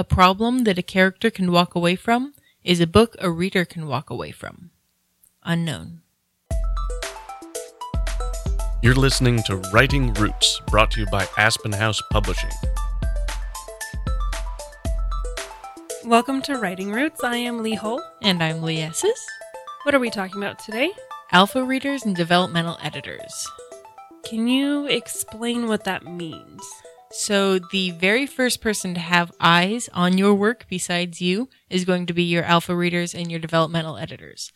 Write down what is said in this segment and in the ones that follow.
A problem that a character can walk away from is a book a reader can walk away from. Unknown. You're listening to Writing Roots, brought to you by Aspen House Publishing. Welcome to Writing Roots. I am Leigh Hull. And I'm Ley Esses. What are we talking about today? Alpha readers and developmental editors. Can you explain what that means? So, the very first person to have eyes on your work besides you is going to be your alpha readers and your developmental editors.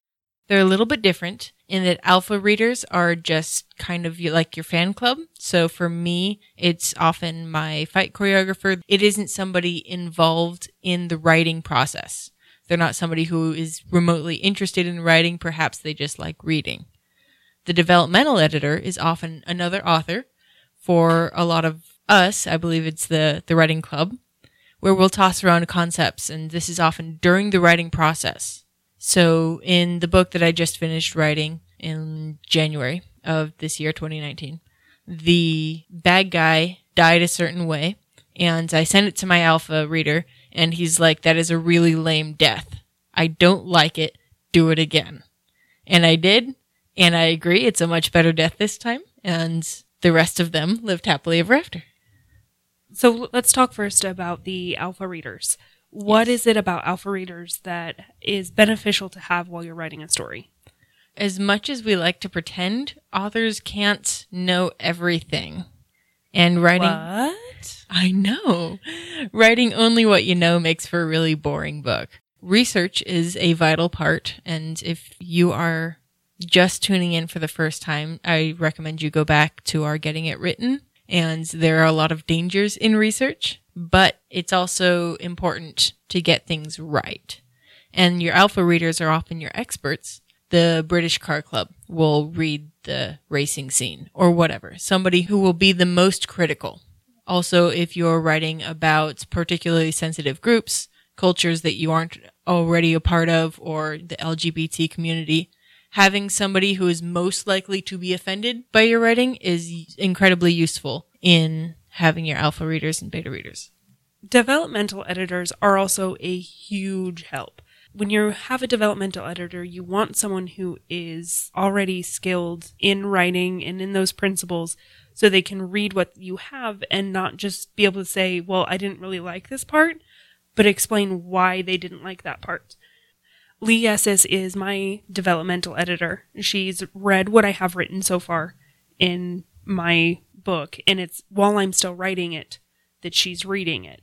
They're a little bit different in that alpha readers are just kind of like your fan club. So for me, it's often my fight choreographer. It isn't somebody involved in the writing process. They're not somebody who is remotely interested in writing. Perhaps they just like reading. The developmental editor is often another author. For a lot of us, I believe it's the, the writing club, where we'll toss around concepts, and this is often during the writing process. So in the book that I just finished writing in January of this year, 2019, the bad guy died a certain way, and I sent it to my alpha reader, and he's like, that is a really lame death. I don't like it. Do it again. And I did, and I agree, it's a much better death this time, and the rest of them lived happily ever after. So let's talk first about the alpha readers. What yes. is it about alpha readers that is beneficial to have while you're writing a story? As much as we like to pretend, authors can't know everything. And writing. What? I know. Writing only what you know makes for a really boring book. Research is a vital part. And if you are just tuning in for the first time, I recommend you go back to our Getting It Written. And there are a lot of dangers in research, but it's also important to get things right. And your alpha readers are often your experts. The British Car Club will read the racing scene or whatever. Somebody who will be the most critical. Also, if you're writing about particularly sensitive groups, cultures that you aren't already a part of, or the LGBT community, having somebody who is most likely to be offended by your writing is incredibly useful in having your alpha readers and beta readers. Developmental editors are also a huge help. When you have a developmental editor, you want someone who is already skilled in writing and in those principles so they can read what you have and not just be able to say, well, I didn't really like this part, but explain why they didn't like that part. Ley Esses is my developmental editor. She's read what I have written so far in my book, and it's while I'm still writing it that she's reading it.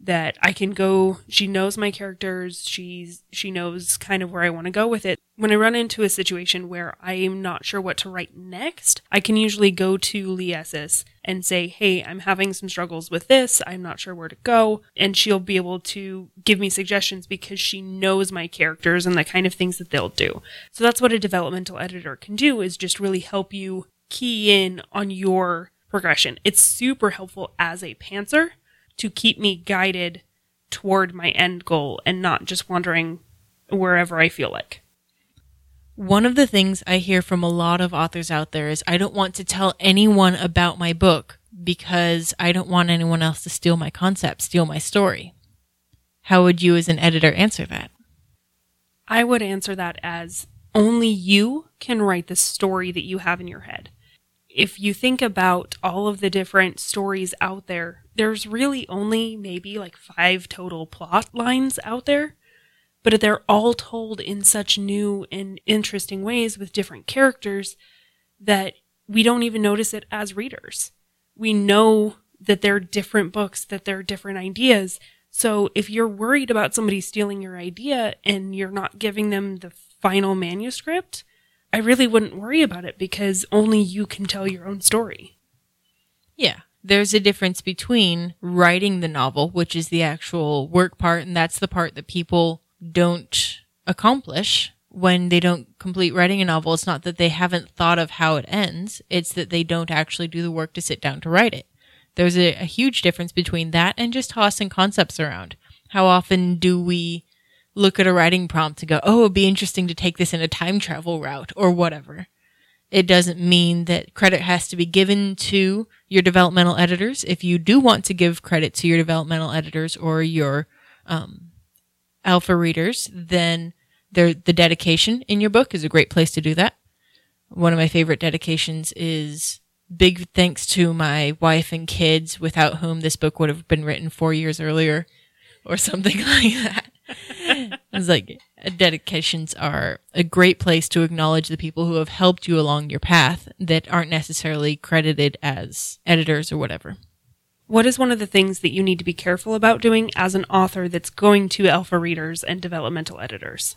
That I can go, she knows my characters, she's, she knows kind of where I want to go with it. When I run into a situation where I'm not sure what to write next, I can usually go to Ley Esses and say, Hey, I'm having some struggles with this. I'm not sure where to go. And she'll be able to give me suggestions because she knows my characters and the kind of things that they'll do. So that's what a developmental editor can do is just really help you key in on your progression. It's super helpful as a pantser to keep me guided toward my end goal and not just wandering wherever I feel like. One of the things I hear from a lot of authors out there is I don't want to tell anyone about my book because I don't want anyone else to steal my concept, steal my story. How would you, as an editor, answer that? I would answer that as only you can write the story that you have in your head. If you think about all of the different stories out there, there's really only maybe like five total plot lines out there but they're all told in such new and interesting ways with different characters that we don't even notice it as readers. We know that they're different books, that they're different ideas. So if you're worried about somebody stealing your idea and you're not giving them the final manuscript, I really wouldn't worry about it because only you can tell your own story. Yeah. There's a difference between writing the novel, which is the actual work part, and that's the part that people don't accomplish when they don't complete writing a novel. It's not that they haven't thought of how it ends. It's that they don't actually do the work to sit down to write it. There's a, a huge difference between that and just tossing concepts around. How often do we look at a writing prompt and go, Oh, it'd be interesting to take this in a time travel route or whatever. It doesn't mean that credit has to be given to your developmental editors. If you do want to give credit to your developmental editors or your um, alpha readers, then the dedication in your book is a great place to do that. One of my favorite dedications is big thanks to my wife and kids, without whom this book would have been written four years earlier, or something like that. it's like dedications are a great place to acknowledge the people who have helped you along your path that aren't necessarily credited as editors or whatever. What is one of the things that you need to be careful about doing as an author that's going to alpha readers and developmental editors?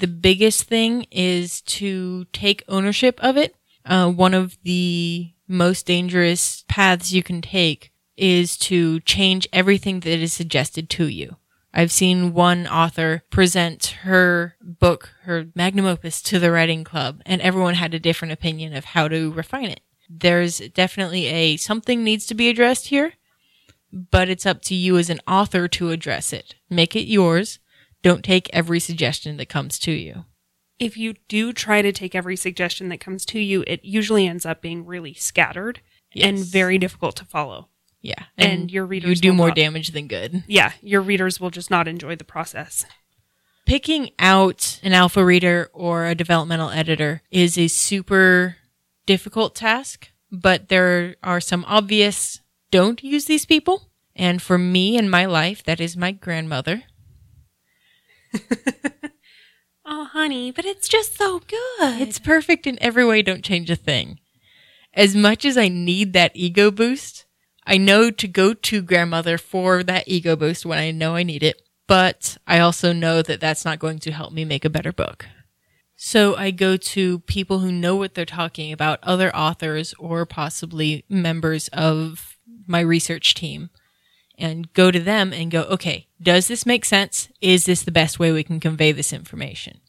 The biggest thing is to take ownership of it. Uh, one of the most dangerous paths you can take is to change everything that is suggested to you. I've seen one author present her book, her magnum opus to the writing club, and everyone had a different opinion of how to refine it. There's definitely a something needs to be addressed here, but it's up to you as an author to address it. Make it yours. Don't take every suggestion that comes to you. If you do try to take every suggestion that comes to you, it usually ends up being really scattered and very difficult to follow. Yeah. And your readers You do more not- damage than good. Yeah, your readers will just not enjoy the process. picking out an alpha reader or a developmental editor is a super difficult task, but there are some obvious don't use these people. And for me in my life, that is my grandmother. Oh, honey, but it's just so good. It's perfect in every way, don't change a thing. As much as I need that ego boost, I know to go to grandmother for that ego boost when I know I need it, but I also know that that's not going to help me make a better book. So I go to people who know what they're talking about, other authors or possibly members of my research team, and go to them and go, okay, does this make sense? Is this the best way we can convey this information?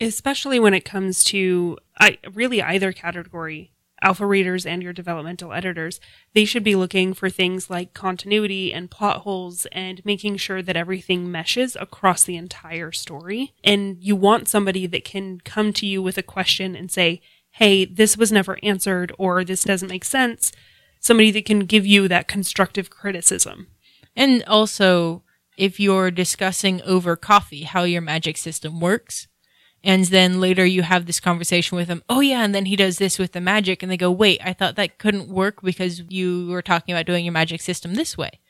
especially when it comes to I, really either category alpha readers and your developmental editors they should be looking for things like continuity and plot holes and making sure that everything meshes across the entire story. And you want somebody that can come to you with a question and say hey this was never answered or this doesn't make sense. Somebody that can give you that constructive criticism. And also, if you're discussing over coffee how your magic system works, and then later you have this conversation with them, oh yeah, and then he does this with the magic, and they go, wait, I thought that couldn't work because you were talking about doing your magic system this way.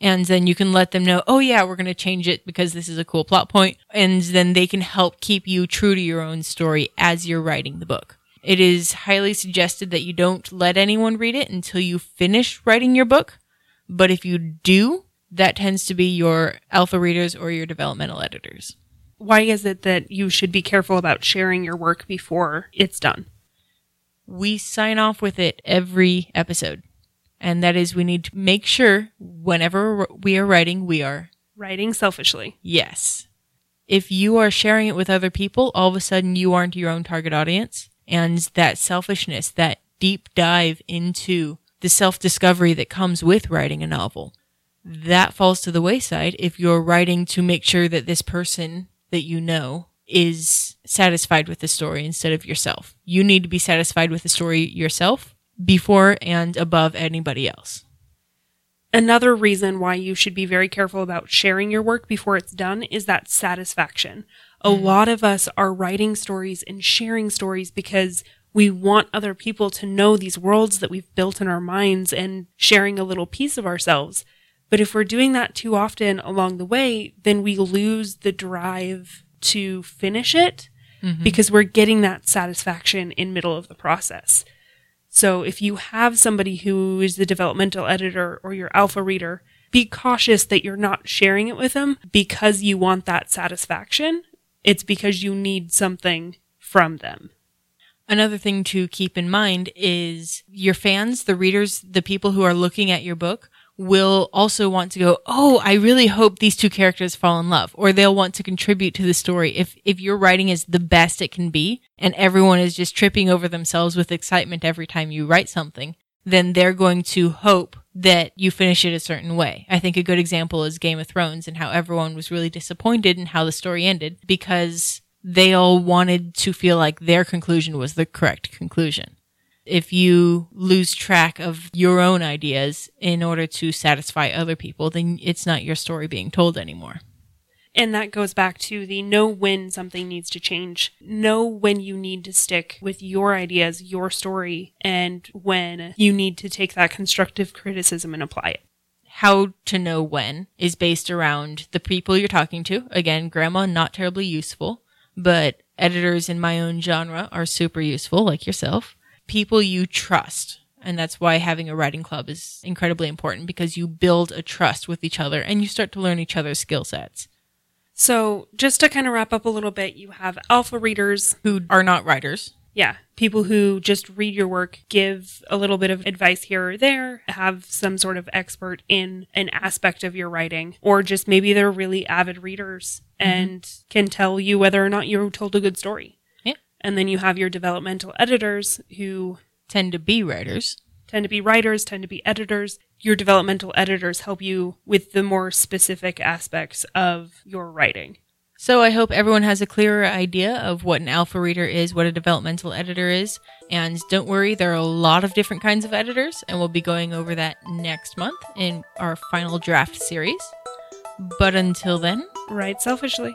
And then you can let them know, oh yeah, we're going to change it because this is a cool plot point. And then they can help keep you true to your own story as you're writing the book. It is highly suggested that you don't let anyone read it until you finish writing your book. But if you do, that tends to be your alpha readers or your developmental editors. Why is it that you should be careful about sharing your work before it's done We sign off with it every episode. And that is we need to make sure whenever we are writing, we are writing selfishly yes. If you are sharing it with other people, all of a sudden you aren't your own target audience. And that selfishness, that deep dive into the self discovery that comes with writing a novel, that falls to the wayside if you're writing to make sure that this person that you know is satisfied with the story instead of yourself. You need to be satisfied with the story yourself before and above anybody else. Another reason why you should be very careful about sharing your work before it's done is that satisfaction. A mm-hmm. lot of us are writing stories and sharing stories because we want other people to know these worlds that we've built in our minds and sharing a little piece of ourselves. But if we're doing that too often along the way, then we lose the drive to finish it mm-hmm. because we're getting that satisfaction in middle of the process. So if you have somebody who is the developmental editor or your alpha reader, be cautious that you're not sharing it with them because you want that satisfaction. It's because you need something from them. Another thing to keep in mind is your fans, the readers, the people who are looking at your book will also want to go, "Oh, I really hope these two characters fall in love." Or they'll want to contribute to the story. If if your writing is the best it can be and everyone is just tripping over themselves with excitement every time you write something, then they're going to hope that you finish it a certain way. I think a good example is Game of Thrones and how everyone was really disappointed in how the story ended because they all wanted to feel like their conclusion was the correct conclusion. If you lose track of your own ideas in order to satisfy other people, then it's not your story being told anymore. And that goes back to the know when something needs to change. Know when you need to stick with your ideas, your story, and when you need to take that constructive criticism and apply it. How to know when is based around the people you're talking to. Again, grandma, not terribly useful, but editors in my own genre are super useful, like yourself. People you trust. And that's why having a writing club is incredibly important because you build a trust with each other and you start to learn each other's skill sets. So, just to kind of wrap up a little bit, you have alpha readers. Who are not writers. Yeah, people who just read your work, give a little bit of advice here or there, have some sort of expert in an aspect of your writing, or just maybe they're really avid readers mm-hmm. and can tell you whether or not you told a good story. And then you have your developmental editors who Tend to be writers. tend to be writers, tend to be editors. Your developmental editors help you with the more specific aspects of your writing. So I hope everyone has a clearer idea of what an alpha reader is, what a developmental editor is. And don't worry, there are a lot of different kinds of editors, and we'll be going over that next month in our final draft series. But until then, Write selfishly.